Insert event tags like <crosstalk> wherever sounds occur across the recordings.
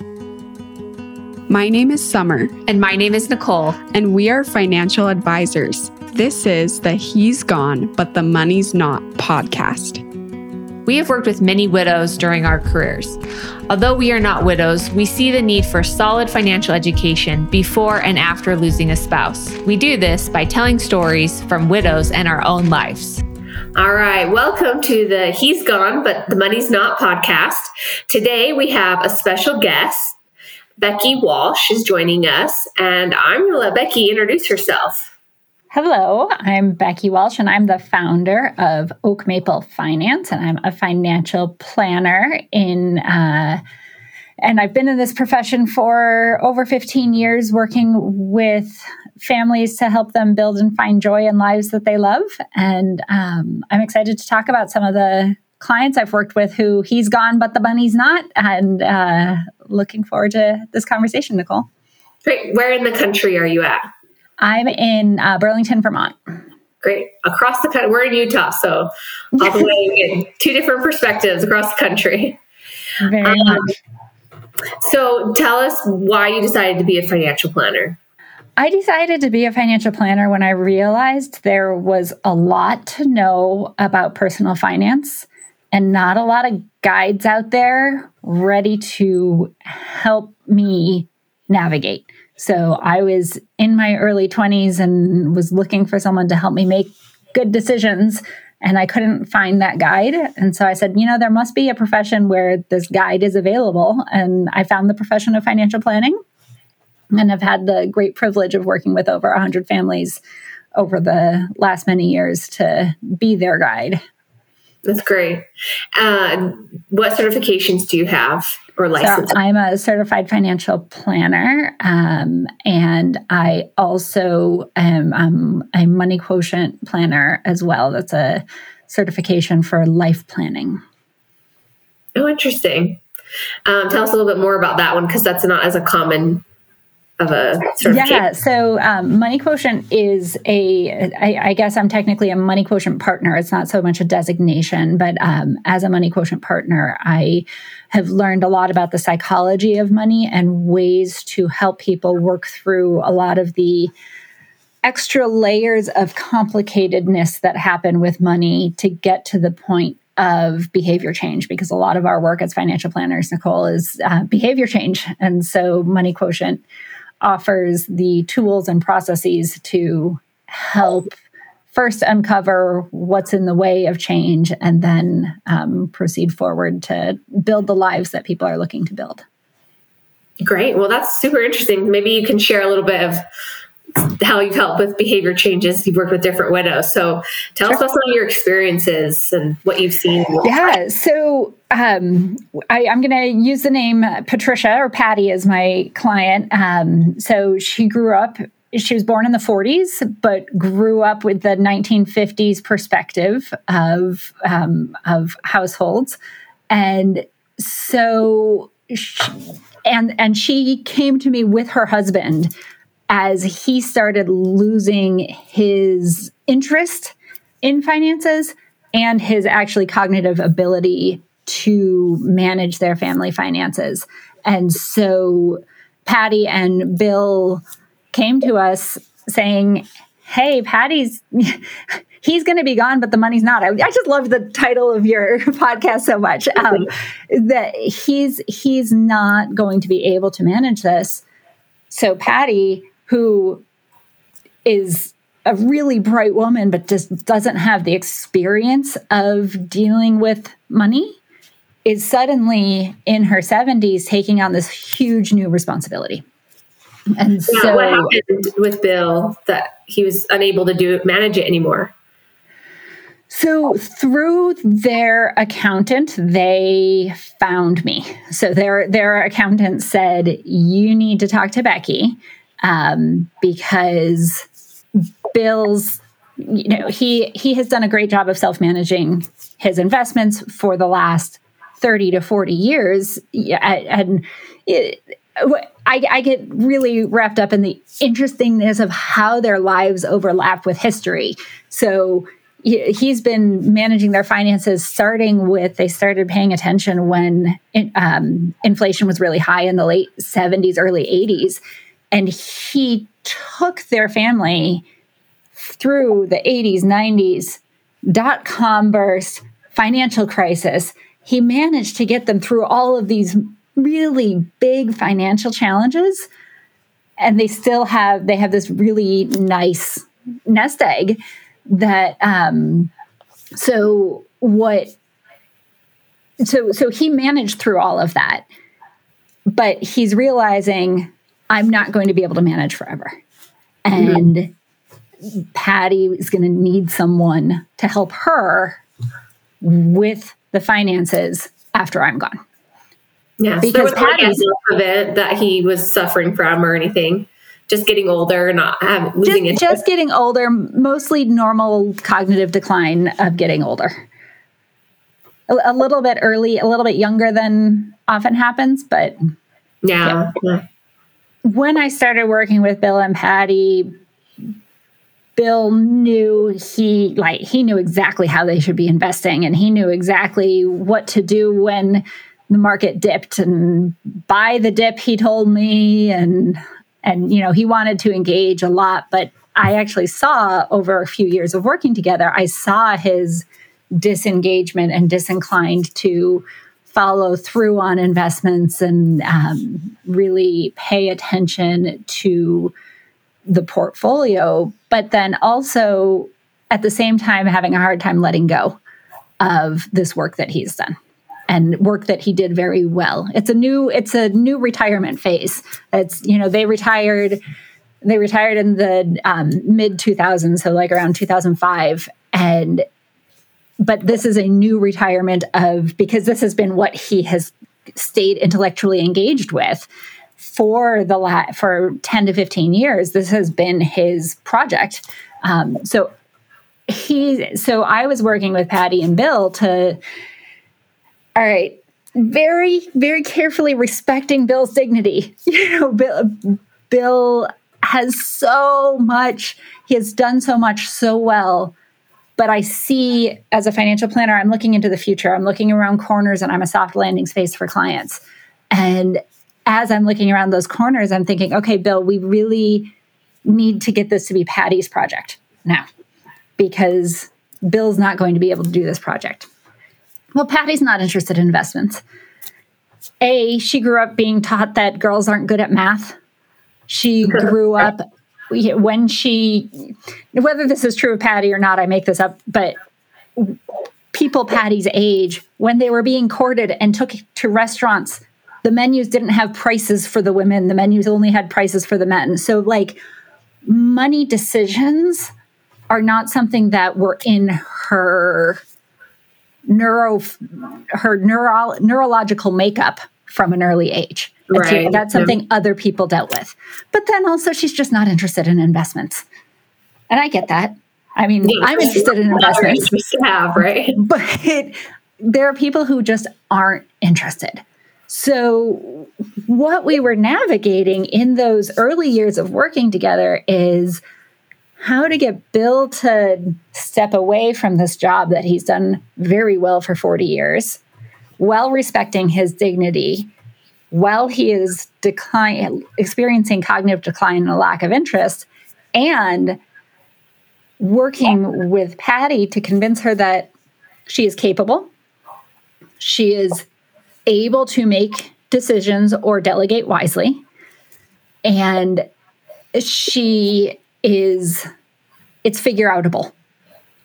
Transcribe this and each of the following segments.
My name is Summer. And my name is Nicole. And we are financial advisors. This is the He's Gone, but the Money's Not podcast. We have worked with many widows during our careers. Although we are not widows, we see the need for solid financial education before and after losing a spouse. We do this by telling stories from widows and our own lives. All right, welcome to the He's Gone, but the Money's Not podcast. Today we have a special guest. Becky Walsh is joining us, and I'm going to let Becky introduce herself. Hello, I'm Becky Walsh, and I'm the founder of Oak Maple Finance, and I'm a financial planner in. Uh, and I've been in this profession for over 15 years, working with families to help them build and find joy in lives that they love. And um, I'm excited to talk about some of the clients I've worked with who he's gone, but the bunny's not. And uh, looking forward to this conversation, Nicole. Great. Where in the country are you at? I'm in uh, Burlington, Vermont. Great. Across the country, we're in Utah, so all the way two different perspectives across the country. Very um, much. So tell us why you decided to be a financial planner. I decided to be a financial planner when I realized there was a lot to know about personal finance and not a lot of guides out there ready to help me navigate. So I was in my early 20s and was looking for someone to help me make good decisions. And I couldn't find that guide. And so I said, you know, there must be a profession where this guide is available. And I found the profession of financial planning and have had the great privilege of working with over 100 families over the last many years to be their guide. That's great. Uh, what certifications do you have or license? So I'm a certified financial planner, um, and I also am um, a money quotient planner as well. That's a certification for life planning. Oh, interesting. Um, tell us a little bit more about that one because that's not as a common of a yeah so um, money quotient is a I, I guess i'm technically a money quotient partner. It's not so much a designation but um, as a money quotient partner i have learned a lot about the psychology of money and ways to help people work through a lot of the extra layers of complicatedness that happen with money to get to the point of behavior change because a lot of our work as financial planners nicole is uh, behavior change. And so money quotient offers the tools and processes to help first uncover what's in the way of change and then um, proceed forward to build the lives that people are looking to build. Great. Well, that's super interesting. Maybe you can share a little bit of how you've helped with behavior changes. You've worked with different widows. So tell sure. us about some of your experiences and what you've seen. Yeah. So um, I, am going to use the name Patricia or Patty as my client. Um, so she grew up, she was born in the 40s, but grew up with the 1950s perspective of, um, of households. And so, she, and, and she came to me with her husband as he started losing his interest in finances and his actually cognitive ability to manage their family finances. And so Patty and Bill came to us saying, Hey, Patty's. <laughs> he's going to be gone, but the money's not. I, I, just love the title of your <laughs> podcast so much. Um, that he's he's not going to be able to manage this. So Patty, who is a really bright woman, but just doesn't have the experience of dealing with money, is suddenly in her 70s taking on this huge new responsibility. And yeah, so what happened with Bill that he was unable to do manage it anymore? So through their accountant, they found me. So their their accountant said, "You need to talk to Becky um, because Bill's you know he he has done a great job of self managing his investments for the last 30 to 40 years. And it, I, I, get really wrapped up in the interestingness of how their lives overlap with history. So he's been managing their finances starting with they started paying attention when um, inflation was really high in the late 70s early 80s and he took their family through the 80s 90s dot com burst financial crisis. He managed to get them through all of these really big financial challenges. And they still have they have this really nice nest egg that um so what so so he managed through all of that. But he's realizing i'm not going to be able to manage forever and mm-hmm. patty is going to need someone to help her with the finances after i'm gone yeah because so patty's event that he was suffering from or anything just getting older, not have, losing just, just getting older, mostly normal cognitive decline of getting older. A, a, little bit early, a little bit younger than often happens, but yeah. yeah. When I started working with Bill and Patty, Bill knew he like he knew exactly how they should be investing and he knew exactly what to do when the market dipped. And buy the dip he told me and and you know he wanted to engage a lot. But i actually saw over a few years of working together i saw his disengagement and disinclined to follow through on investments and um, really pay attention to the portfolio but then also at the same time having a hard time letting go of this work that he's done and work that he did very well. It's a new it's a new retirement phase. It's you know they retired they retired in the um, mid 2000s, so like around 2005, and but this is a new retirement of because this has been what he has stayed intellectually engaged with for the la- for 10 to 15 years. This has been his project. Um, so he so I was working with Patty and Bill to all right. Very, very carefully respecting Bill's dignity. <laughs> You know, Bill, Bill has so much, he has done so much so well. But I see as a financial planner, I'm looking into the future. I'm looking around corners and I'm a soft landing space for clients. And as I'm looking around those corners, I'm thinking, okay, Bill, we really need to get this to be Patty's project now because Bill's not going to be able to do this project. Well, Patty's not interested in investments. A, she grew up being taught that girls aren't good at math. She <laughs> grew up when she, whether this is true of Patty or not, I make this up, but people Patty's age, when they were being courted and took to restaurants, the menus didn't have prices for the women, the menus only had prices for the men. So, like, money decisions are not something that were in her neuro her neuro, neurological makeup from an early age. Right. That's something yeah. other people dealt with. But then also she's just not interested in investments. And I get that. I mean, yeah, I'm interested in investments. Have, right? <laughs> But there are people who just aren't interested. So, what we were navigating in those early years of working together is how to get Bill to step away from this job that he's done very well for 40 years, while respecting his dignity, while he is decline, experiencing cognitive decline and a lack of interest, and working with Patty to convince her that she is capable, she is able to make decisions or delegate wisely, and she is it's figure outable.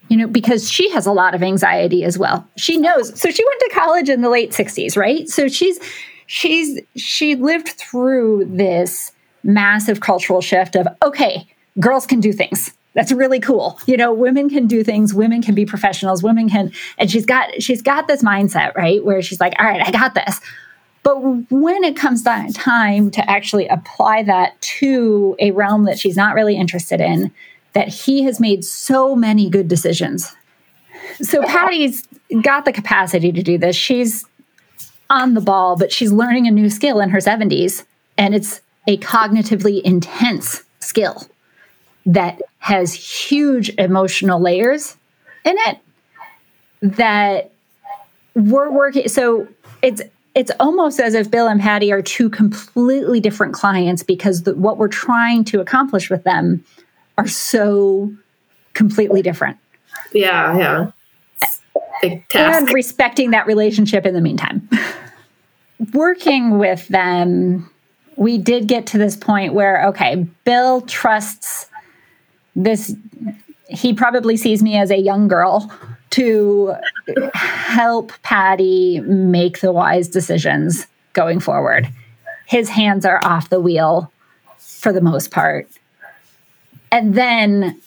You know because she has a lot of anxiety as well. She knows so she went to college in the late 60s right? So she's she's she lived through this massive cultural shift of okay girls can do things. That's really cool. You know women can do things. Women can be professionals. Women can and she's got she's got this mindset right where she's like all right i got this. But when it comes time to actually apply that to a realm that she's not really interested in, that he has made so many good decisions. So Patty's got the capacity to do this. She's on the ball, but she's learning a new skill in her 70s. And it's a cognitively intense skill that has huge emotional layers in it that we're working so it's it's almost as if Bill and Patty are two completely different clients because the, what we're trying to accomplish with them are so completely different. Yeah, yeah. And respecting that relationship in the meantime. <laughs> Working with them, we did get to this point where, okay, Bill trusts this, he probably sees me as a young girl to help Patty make the wise decisions going forward. His hands are off the wheel for the most part. And then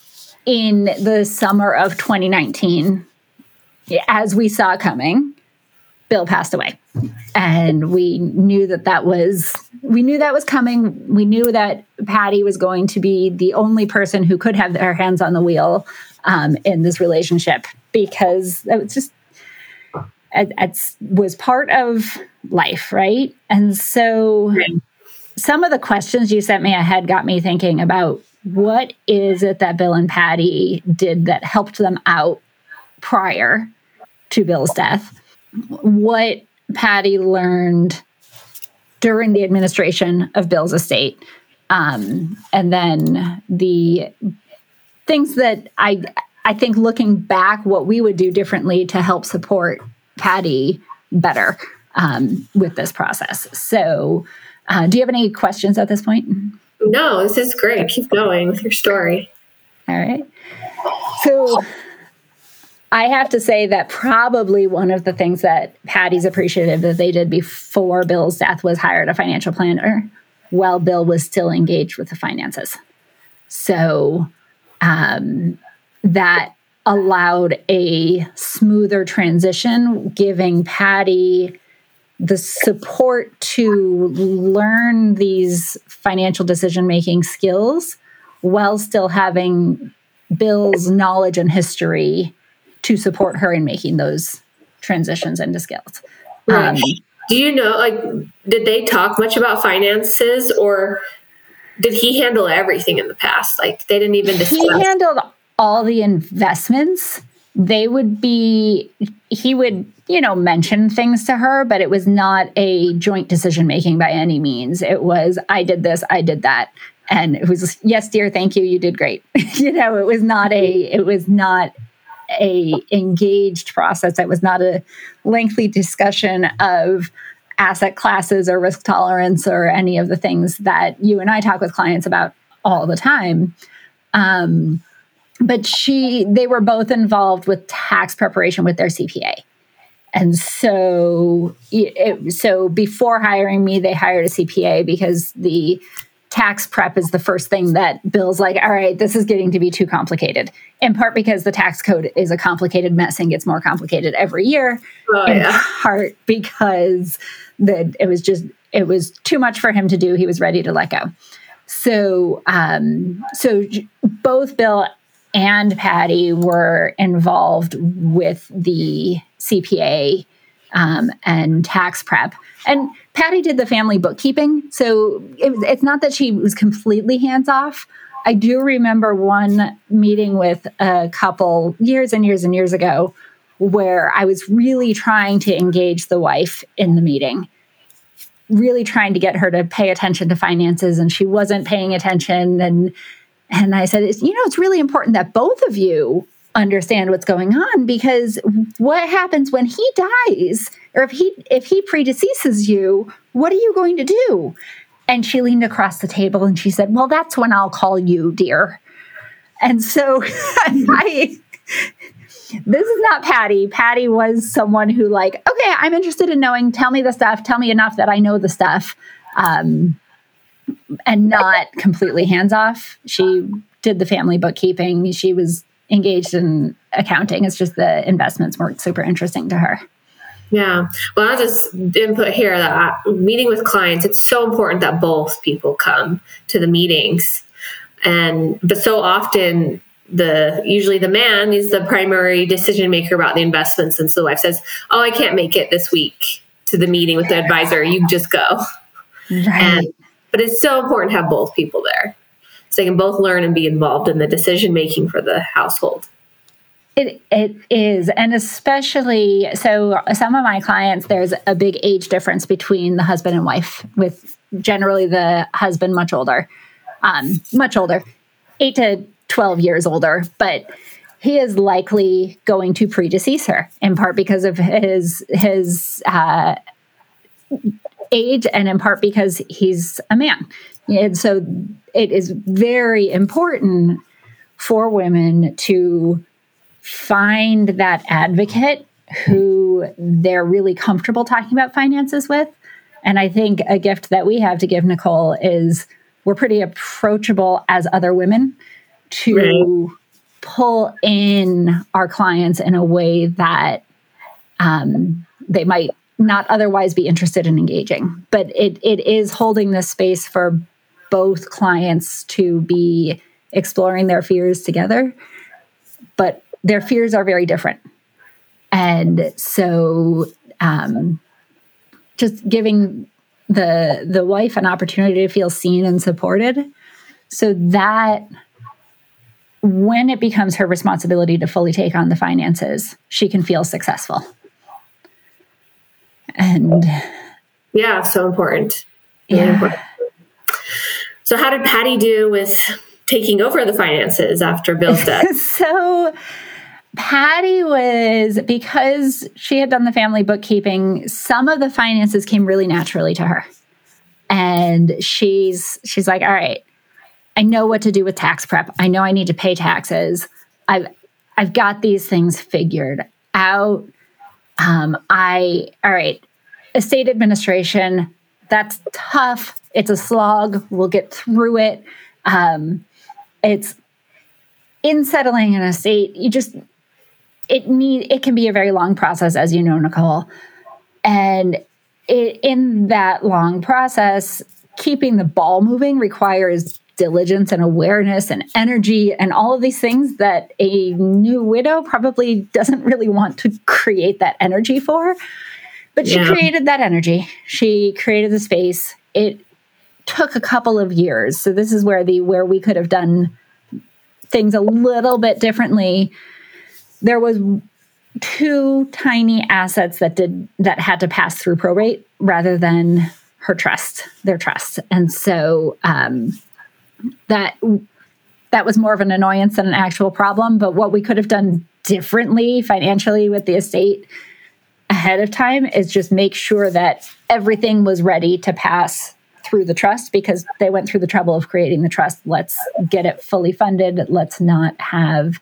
in the summer of 2019, as we saw coming, Bill passed away. And we knew that that was we knew that was coming. We knew that Patty was going to be the only person who could have her hands on the wheel um, in this relationship because it was just it, it was part of life, right? And so some of the questions you sent me ahead got me thinking about what is it that Bill and Patty did that helped them out prior to Bill's death? What Patty learned during the administration of Bill's estate, um, and then the things that I I think looking back, what we would do differently to help support Patty better um, with this process. So, uh, do you have any questions at this point? No, this is great. Keep going with your story. All right. So, I have to say that probably one of the things that Patty's appreciative that they did before Bill's death was hired a financial planner while Bill was still engaged with the finances. So, um, that allowed a smoother transition, giving Patty the support to learn these financial decision making skills while still having Bill's knowledge and history to support her in making those transitions into skills. Right. Um, Do you know, like, did they talk much about finances or did he handle everything in the past? Like, they didn't even discuss. He handled all the investments, they would be, he would, you know, mention things to her, but it was not a joint decision making by any means. It was, I did this, I did that. And it was, yes, dear, thank you, you did great. <laughs> you know, it was not a, it was not a engaged process. It was not a lengthy discussion of asset classes or risk tolerance or any of the things that you and I talk with clients about all the time. Um, but she they were both involved with tax preparation with their CPA. And so it, so before hiring me they hired a CPA because the tax prep is the first thing that Bill's like, all right, this is getting to be too complicated. In part because the tax code is a complicated mess and gets more complicated every year. Oh, in yeah. part because that it was just it was too much for him to do. He was ready to let go. So um, so both Bill and Patty were involved with the CPA um, and tax prep. And Patty did the family bookkeeping. So it, it's not that she was completely hands off. I do remember one meeting with a couple years and years and years ago where I was really trying to engage the wife in the meeting, really trying to get her to pay attention to finances, and she wasn't paying attention. And and I said, you know, it's really important that both of you understand what's going on because what happens when he dies or if he if he predeceases you, what are you going to do? And she leaned across the table and she said, "Well, that's when I'll call you, dear." And so <laughs> I this is not Patty. Patty was someone who like, okay, I'm interested in knowing. Tell me the stuff. Tell me enough that I know the stuff. Um, and not completely hands off. She did the family bookkeeping. She was engaged in accounting. It's just the investments weren't super interesting to her. Yeah. Well, I'll just input here that meeting with clients, it's so important that both people come to the meetings. And, but so often, the usually the man is the primary decision maker about the investments and so the wife says oh i can't make it this week to the meeting with the advisor you just go right. and but it's so important to have both people there so they can both learn and be involved in the decision making for the household. It it is, and especially so. Some of my clients, there's a big age difference between the husband and wife. With generally the husband much older, um, much older, eight to twelve years older, but he is likely going to predecease her in part because of his his uh, age and in part because he's a man. And so it is very important for women to find that advocate who they're really comfortable talking about finances with. And I think a gift that we have to give Nicole is we're pretty approachable as other women to right. pull in our clients in a way that um, they might not otherwise be interested in engaging. But it it is holding this space for both clients to be exploring their fears together. But their fears are very different. And so um, just giving the the wife an opportunity to feel seen and supported so that when it becomes her responsibility to fully take on the finances, she can feel successful. And yeah, so important. Really yeah. Important. So, how did Patty do with taking over the finances after Bill's <laughs> death? so, Patty was because she had done the family bookkeeping, some of the finances came really naturally to her. And she's she's like, "All right, I know what to do with tax prep. I know I need to pay taxes. I've I've got these things figured out. Um, I all right, estate administration. That's tough. It's a slog. We'll get through it. Um, it's in settling an estate. You just it need it can be a very long process, as you know, Nicole. And it, in that long process, keeping the ball moving requires diligence and awareness and energy and all of these things that a new widow probably doesn't really want to create that energy for. But she yeah. created that energy. She created the space. It took a couple of years. So this is where the where we could have done things a little bit differently. There was two tiny assets that did that had to pass through probate rather than her trust, their trust. And so um, that that was more of an annoyance than an actual problem. But what we could have done differently financially with the estate ahead of time is just make sure that everything was ready to pass through the trust because they went through the trouble of creating the trust. Let's get it fully funded. Let's not have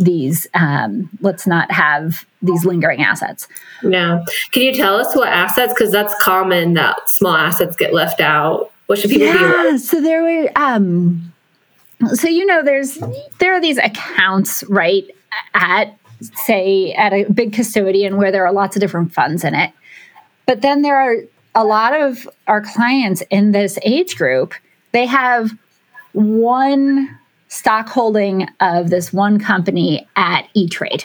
these um, let's not have these lingering assets yeah can you tell us what assets because that's common that small assets get left out what should people yeah, be aware? So there were um so you know there's there are these accounts, right, at say at a big custodian where there are lots of different funds in it. But then there are a lot of our clients in this age group, they have one stock holding of this one company at E-Trade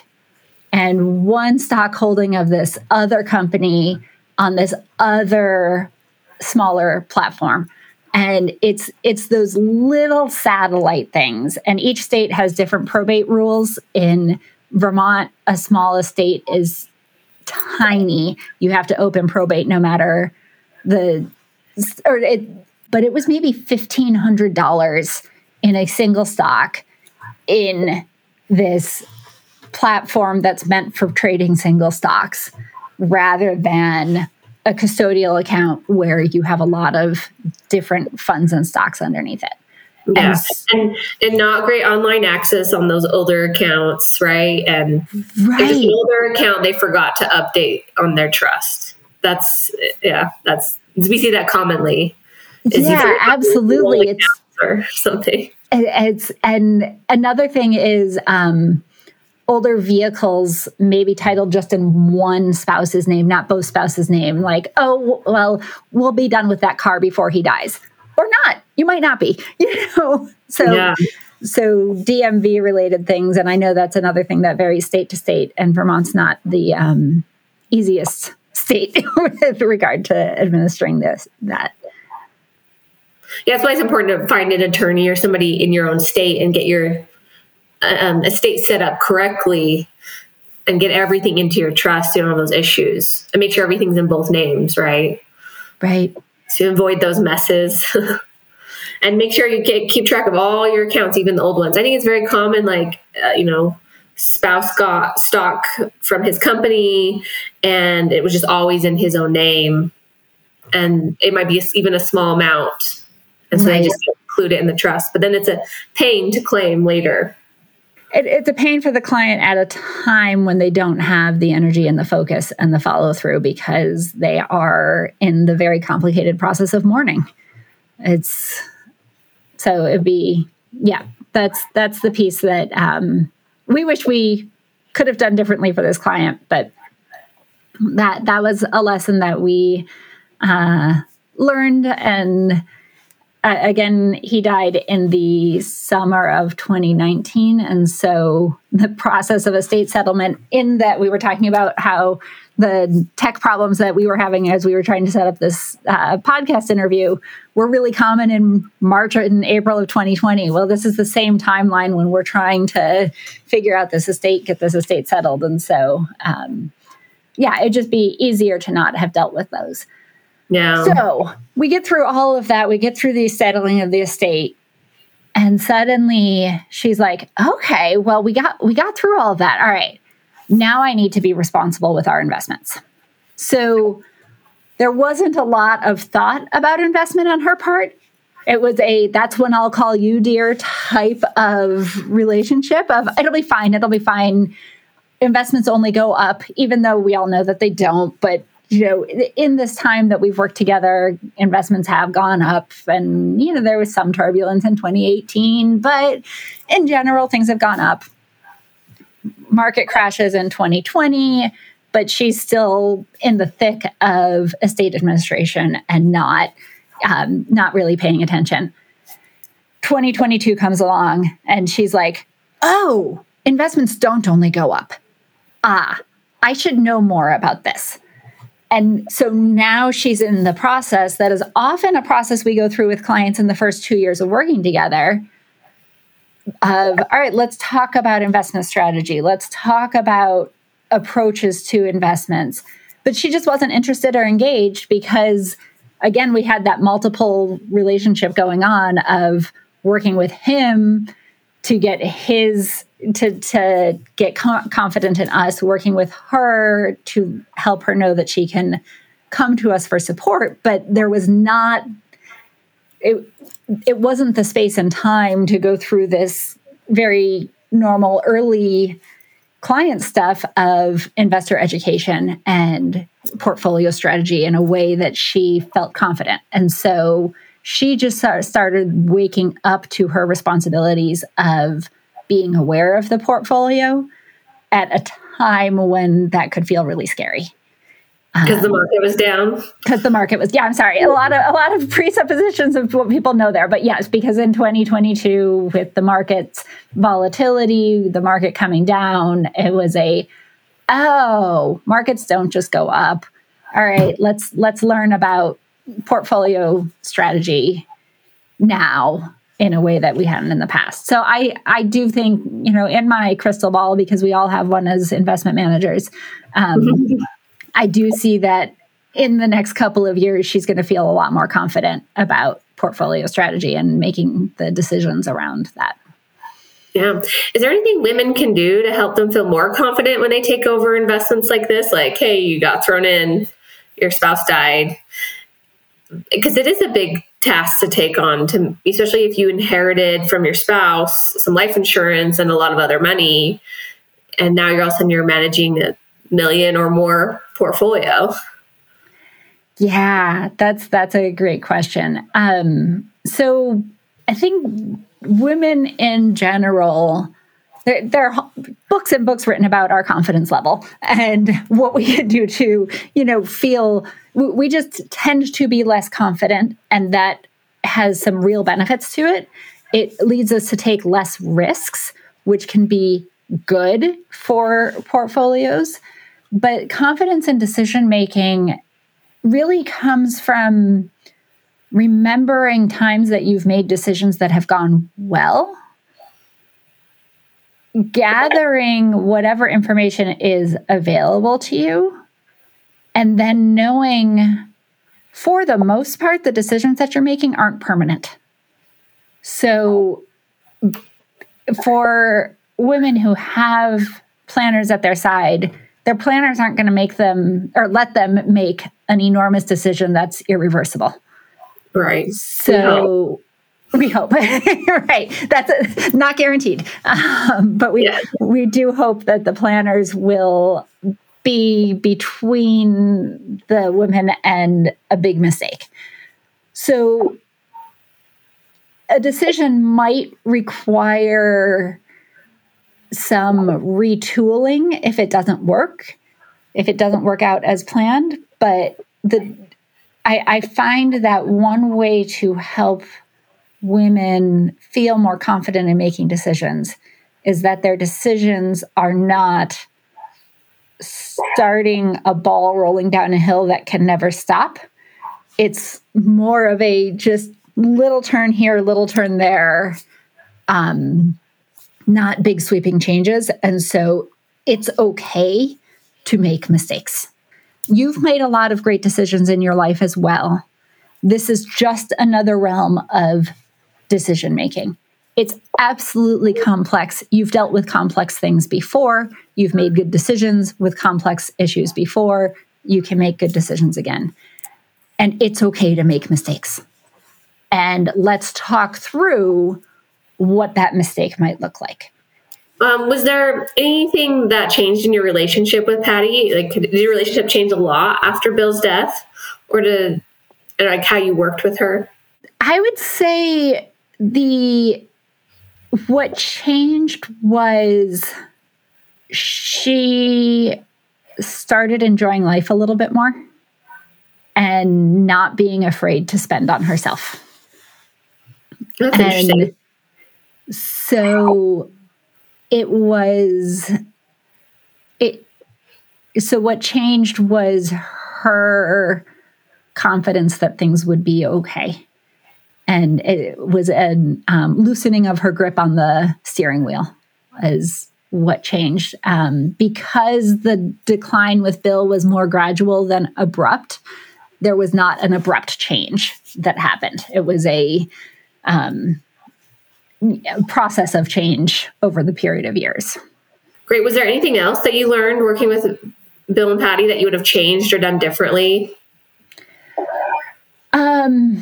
and one stock holding of this other company on this other smaller platform and it's it's those little satellite things and each state has different probate rules in vermont a small estate is tiny you have to open probate no matter the or it but it was maybe $1500 in a single stock in this platform that's meant for trading single stocks rather than a custodial account where you have a lot of different funds and stocks underneath it. Yeah, and, and, not great online access on those older accounts, right? And right. an older account they forgot to update on their trust. That's yeah, that's we see that commonly. Yeah, absolutely. It's or <laughs> something. It's and another thing is um older vehicles maybe titled just in one spouse's name, not both spouses' name. Like, oh, well, we'll be done with that car before he dies, or not. You might not be, <laughs> you know. So, yeah. so DMV related things, and I know that's another thing that varies state to state, and Vermont's not the um, easiest state <laughs> with regard to administering this that. Yeah, that's why it's important to find an attorney or somebody in your own state and get your um, estate set up correctly and get everything into your trust, you don't have those issues, and make sure everything's in both names, right? Right. To avoid those messes. <laughs> and make sure you keep track of all your accounts, even the old ones. I think it's very common, like, uh, you know, spouse got stock from his company and it was just always in his own name. And it might be even a small amount. And so right. they just include it in the trust. But then it's a pain to claim later it, it's a pain for the client at a time when they don't have the energy and the focus and the follow through because they are in the very complicated process of mourning. It's so it'd be yeah. That's that's the piece that um, we wish we could have done differently for this client, but that that was a lesson that we uh, learned and uh, again, he died in the summer of 2019. And so the process of estate settlement, in that we were talking about how the tech problems that we were having as we were trying to set up this uh, podcast interview were really common in March and April of 2020. Well, this is the same timeline when we're trying to figure out this estate, get this estate settled. And so, um, yeah, it'd just be easier to not have dealt with those. Yeah. So we get through all of that. We get through the settling of the estate. And suddenly she's like, okay, well, we got we got through all of that. All right. Now I need to be responsible with our investments. So there wasn't a lot of thought about investment on her part. It was a that's when I'll call you dear type of relationship of it'll be fine, it'll be fine. Investments only go up, even though we all know that they don't, but you know, in this time that we've worked together, investments have gone up. And, you know, there was some turbulence in 2018, but in general, things have gone up. Market crashes in 2020, but she's still in the thick of estate administration and not um, not really paying attention. 2022 comes along and she's like, oh, investments don't only go up. Ah, I should know more about this. And so now she's in the process that is often a process we go through with clients in the first two years of working together. Of all right, let's talk about investment strategy. Let's talk about approaches to investments. But she just wasn't interested or engaged because, again, we had that multiple relationship going on of working with him to get his to to get confident in us working with her to help her know that she can come to us for support but there was not it it wasn't the space and time to go through this very normal early client stuff of investor education and portfolio strategy in a way that she felt confident. And so she just started waking up to her responsibilities of being aware of the portfolio at a time when that could feel really scary because the market was down because the market was yeah i'm sorry a lot of a lot of <laughs> presuppositions of what people know there but yes because in 2022 with the market's volatility the market coming down it was a oh markets don't just go up all right let's let's learn about portfolio strategy now in a way that we hadn't in the past. So I I do think you know in my crystal ball because we all have one as investment managers. Um, I do see that in the next couple of years she's going to feel a lot more confident about portfolio strategy and making the decisions around that. Yeah. Is there anything women can do to help them feel more confident when they take over investments like this? Like, hey, you got thrown in, your spouse died because it is a big task to take on to especially if you inherited from your spouse some life insurance and a lot of other money and now you're all of a sudden you're managing a million or more portfolio? Yeah that's that's a great question. Um, so i think women in general there, there, are books and books written about our confidence level and what we can do to you know feel we just tend to be less confident and that has some real benefits to it. It leads us to take less risks which can be good for portfolios but confidence in decision making really comes from remembering times that you've made decisions that have gone well gathering whatever information is available to you and then knowing for the most part the decisions that you're making aren't permanent. So for women who have planners at their side their planners aren't going to make them or let them make an enormous decision that's irreversible Right. so we hope, <laughs> right? That's a, not guaranteed, um, but we Yeah. we do hope that the planners will be between the women and a big mistake. So a decision might require some retooling if it doesn't work, if it doesn't work out as planned. But the I, I find that one way to help women feel more confident in making decisions is that their decisions are not starting a ball rolling down a hill that can never stop. It's more of a just little turn here, little turn there, um, not big sweeping changes. And so it's okay to make mistakes. You've made a lot of great decisions in your life as well. This is just another realm of decision making. It's absolutely complex. You've dealt with complex things before. You've made good decisions with complex issues before. You can make good decisions again. And it's okay to make mistakes. And let's talk through what that mistake might look like. Um, was there anything that changed in your relationship with Patty? Like, did your relationship change a lot after Bill's death, or did like how you worked with her? I would say the what changed was she started enjoying life a little bit more and not being afraid to spend on herself. That's interesting. So it was it so what changed was her confidence that things would be okay. And it was a um, loosening of her grip on the steering wheel is what changed. Um, because the decline with bill was more gradual than abrupt there was not an abrupt change that happened. It was a um, process of change over the period of years Great. Was there anything else that you learned working with Bill and Patty that you would have changed or done differently? Um,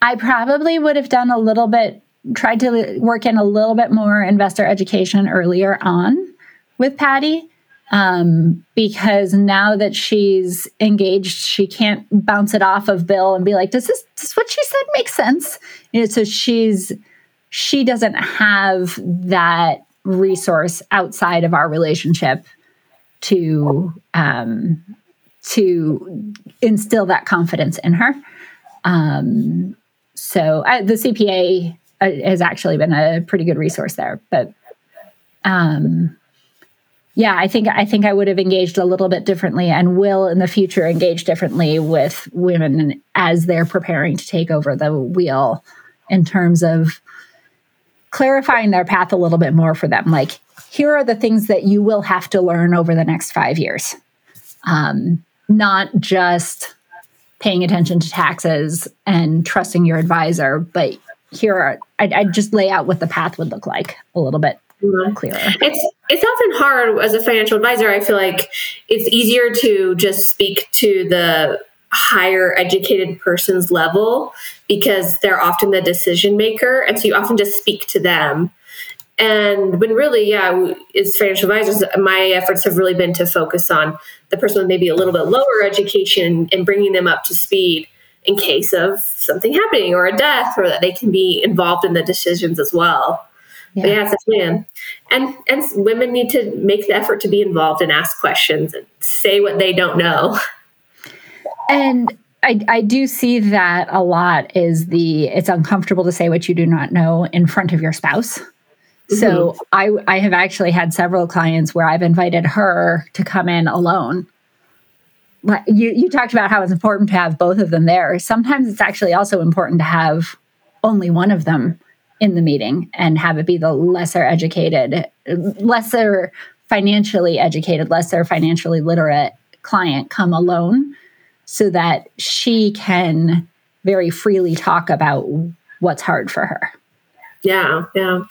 I probably would have done a little bit, tried to work in a little bit more investor education earlier on with Patty. Um, because now that she's engaged, she can't bounce it off of Bill and be like, "Does this, does what she said make sense?" You know, so she's she doesn't have that resource outside of our relationship to um, to instill that confidence in her. Um, so I, the CPA uh, has actually been a pretty good resource there. But um, yeah, I think I think I would have engaged a little bit differently, and will in the future engage differently with women as they're preparing to take over the wheel, in terms of clarifying their path a little bit more for them. Like, here are the things that you will have to learn over the next five years. Um, not just paying attention to taxes and trusting your advisor, but here are I'd just lay out what the path would look like a little bit clearer. It's it's often hard as a financial advisor. I feel like it's easier to just speak to the higher educated person's level because they're often the decision maker, and so you often just speak to them. And when really, yeah, as financial advisors, my efforts have really been to focus on the person with maybe a little bit lower education and bringing them up to speed in case of something happening or a death, or that they can be involved in the decisions as well. But Yeah. yeah, it's a man. And and women need to make the effort to be involved and ask questions and say what they don't know. <laughs> And I, I do see that a lot is the it's uncomfortable to say what you do not know in front of your spouse. Mm-hmm. So I I have actually had several clients where I've invited her to come in alone. But you you talked about how it's important to have both of them there. Sometimes it's actually also important to have only one of them in the meeting and have it be the lesser educated, lesser financially educated, lesser financially literate client come alone so that she can very freely talk about what's hard for her. Yeah, yeah.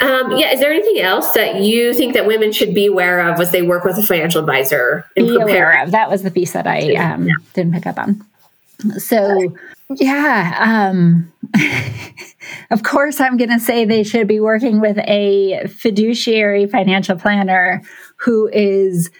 Um, yeah, is there anything else that you think that women should be aware of as they work with a financial advisor? Be aware of. That was the piece that I um, yeah. didn't pick up on. So, yeah, um, <laughs> of course, I'm going to say they should be working with a fiduciary financial planner who is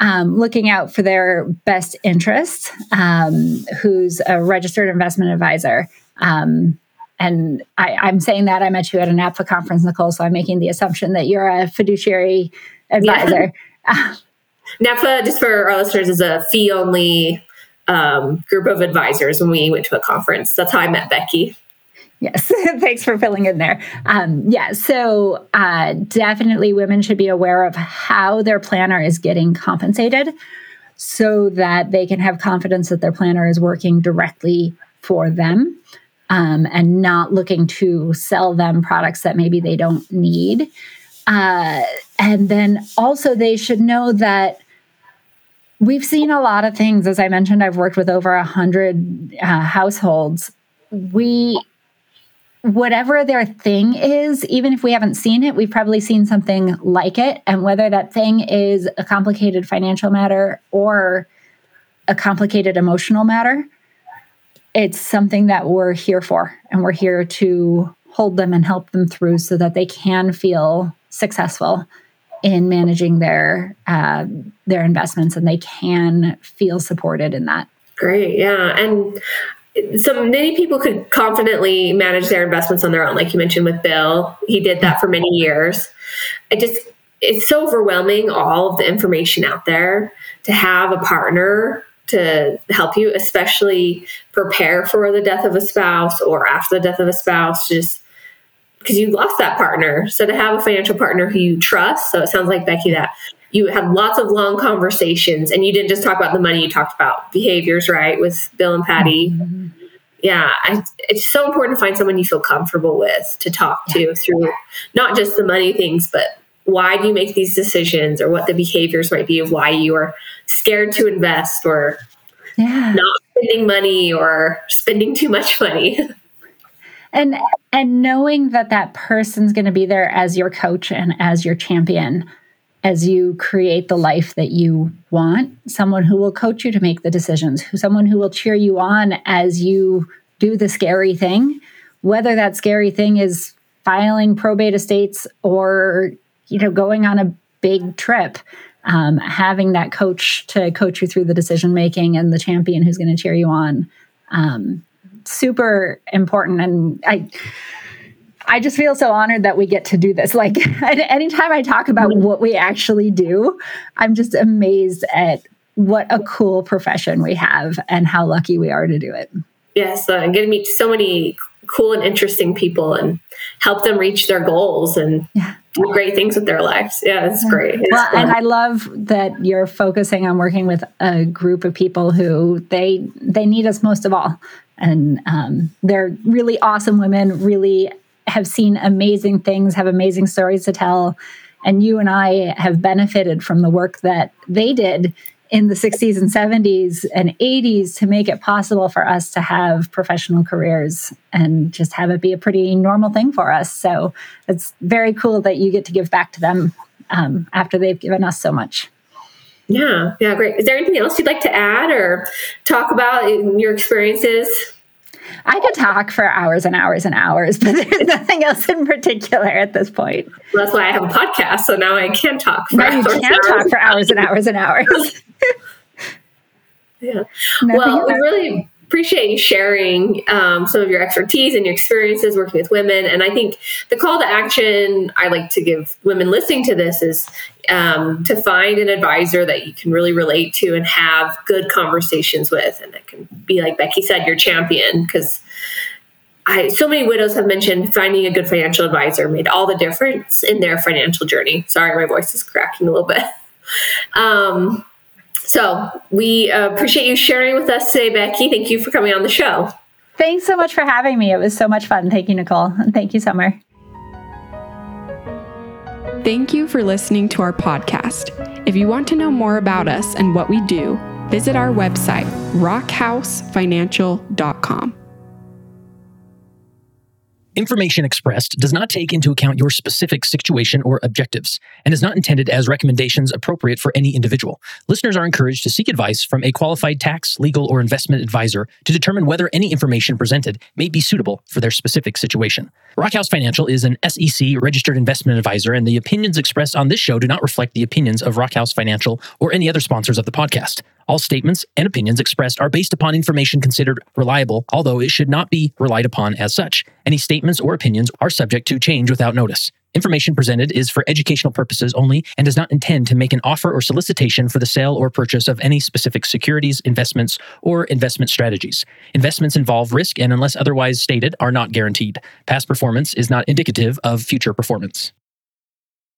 um, looking out for their best interest, um, who's a registered investment advisor. Um, and I, am saying that I met you at an NAPFA conference, Nicole. So I'm making the assumption that you're a fiduciary advisor. <laughs> Yeah. NAPFA, just for our listeners, is a fee only um, group of advisors when we went to a conference. That's how I met Becky. Yes, <laughs> thanks for filling in there. Um, yeah, so uh, definitely women should be aware of how their planner is getting compensated so that they can have confidence that their planner is working directly for them um, and not looking to sell them products that maybe they don't need. Uh, and then also, they should know that we've seen a lot of things. As I mentioned, I've worked with over a hundred uh, households. We whatever their thing is, even if we haven't seen it, we've probably seen something like it. And whether that thing is a complicated financial matter or a complicated emotional matter, it's something that we're here for and we're here to hold them and help them through so that they can feel successful in managing their uh, their investments and they can feel supported in that. Great yeah and so many people could confidently manage their investments on their own like you mentioned with bill. He did that for many years. It just it's so overwhelming all of the information out there to have a partner to help you, especially prepare for the death of a spouse or after the death of a spouse, just because you lost that partner. So to have a financial partner who you trust, so it sounds like Becky that you had lots of long conversations and you didn't just talk about the money, you talked about behaviors, right, with Bill and Patty. Mm-hmm. Yeah, I, it's so important to find someone you feel comfortable with to talk to through not just the money things, but why do you make these decisions or what the behaviors might be of why you are scared to invest or yeah. not spending money or spending too much money <laughs> and and knowing that that person's going to be there as your coach and as your champion as you create the life that you want someone who will coach you to make the decisions someone who will cheer you on as you do the scary thing whether that scary thing is filing probate estates or you know going on a big trip um, having that coach to coach you through the decision making and the champion who's going to cheer you on um, super important and i i just feel so honored that we get to do this like <laughs> anytime i talk about what we actually do i'm just amazed at what a cool profession we have and how lucky we are to do it yes uh, getting to meet so many cool and interesting people and help them reach their goals and yeah. do great things with their lives. Yeah, it's yeah. great. It's well, fun. and I love that you're focusing on working with a group of people who they they need us most of all, and um, they're really awesome women. Really have seen amazing things, have amazing stories to tell. And you and I have benefited from the work that they did in the 60s and 70s and 80s to make it possible for us to have professional careers and just have it be a pretty normal thing for us. So it's very cool that you get to give back to them um, after they've given us so much. Yeah, yeah, great. Is there anything else you'd like to add or talk about in your experiences? I could talk for hours and hours and hours, <laughs> but there's nothing else in particular at this point. Well, that's why I have a podcast, so now I can talk for now you can talk for hours and hours and hours. <laughs> yeah. Nothing well, we really appreciate you sharing um, some of your expertise and your experiences working with women. And I think the call to action I like to give women listening to this is um, to find an advisor that you can really relate to and have good conversations with. And that can be, like Becky said, your champion. Because I, so many widows have mentioned finding a good financial advisor made all the difference in their financial journey. Sorry, my voice is cracking a little bit. <laughs> Um, so we appreciate you sharing with us today, Becky. Thank you for coming on the show. Thanks so much for having me. It was so much fun. Thank you, Nicole. And thank you, Summer. Thank you for listening to our podcast. If you want to know more about us and what we do, visit our website, rockhousefinancial.com. Information expressed does not take into account your specific situation or objectives and is not intended as recommendations appropriate for any individual. Listeners are encouraged to seek advice from a qualified tax, legal, or investment advisor to determine whether any information presented may be suitable for their specific situation. Rockhouse Financial is an SEC registered investment advisor, and the opinions expressed on this show do not reflect the opinions of Rockhouse Financial or any other sponsors of the podcast. All statements and opinions expressed are based upon information considered reliable, although it should not be relied upon as such. Any statements or opinions are subject to change without notice. Information presented is for educational purposes only and does not intend to make an offer or solicitation for the sale or purchase of any specific securities, investments, or investment strategies. Investments involve risk and, unless otherwise stated, are not guaranteed. Past performance is not indicative of future performance.